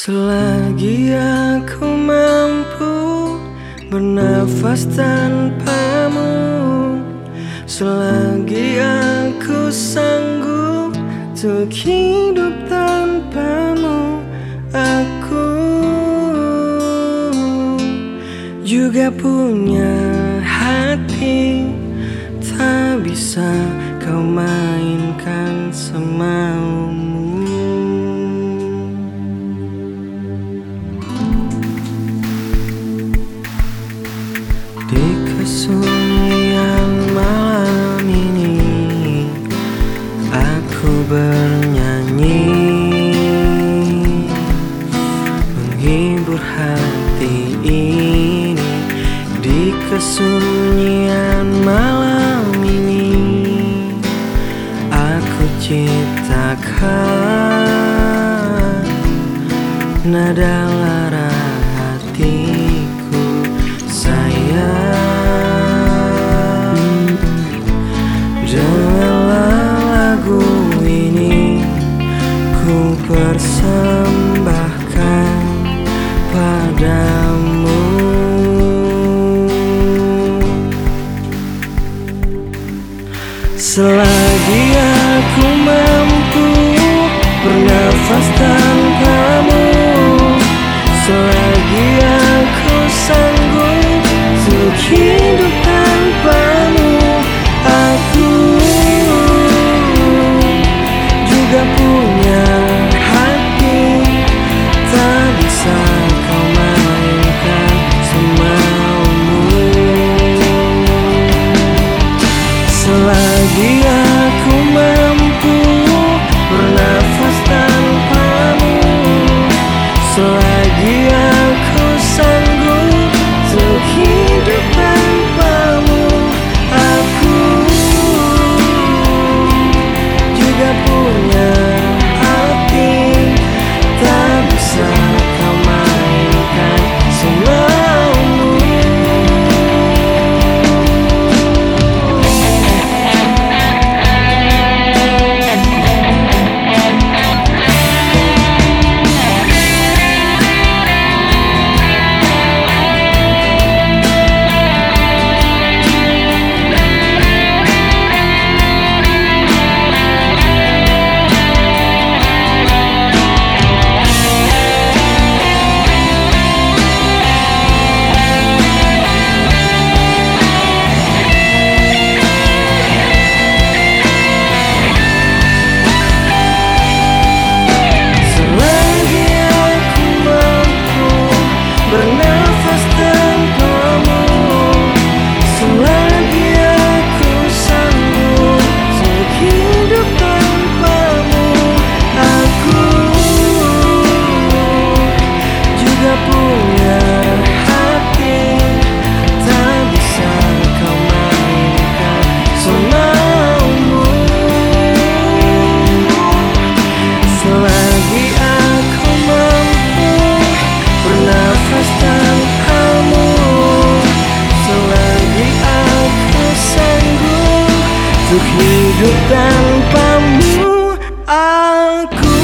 Selagi aku mampu bernafas tanpamu Selagi aku sanggup untuk hidup tanpamu Aku juga punya hati. Tak bisa kau mainkan semaumu hati ini Di kesunyian malam ini. Aku ciptakan Nada lara hatiku Selagi aku mampu bernafas tak Dia ku mampu bernafas tanpamu Selagi aku sanggup untuk hidup tanpamu Aku juga punya Untuk hidup tanpamu aku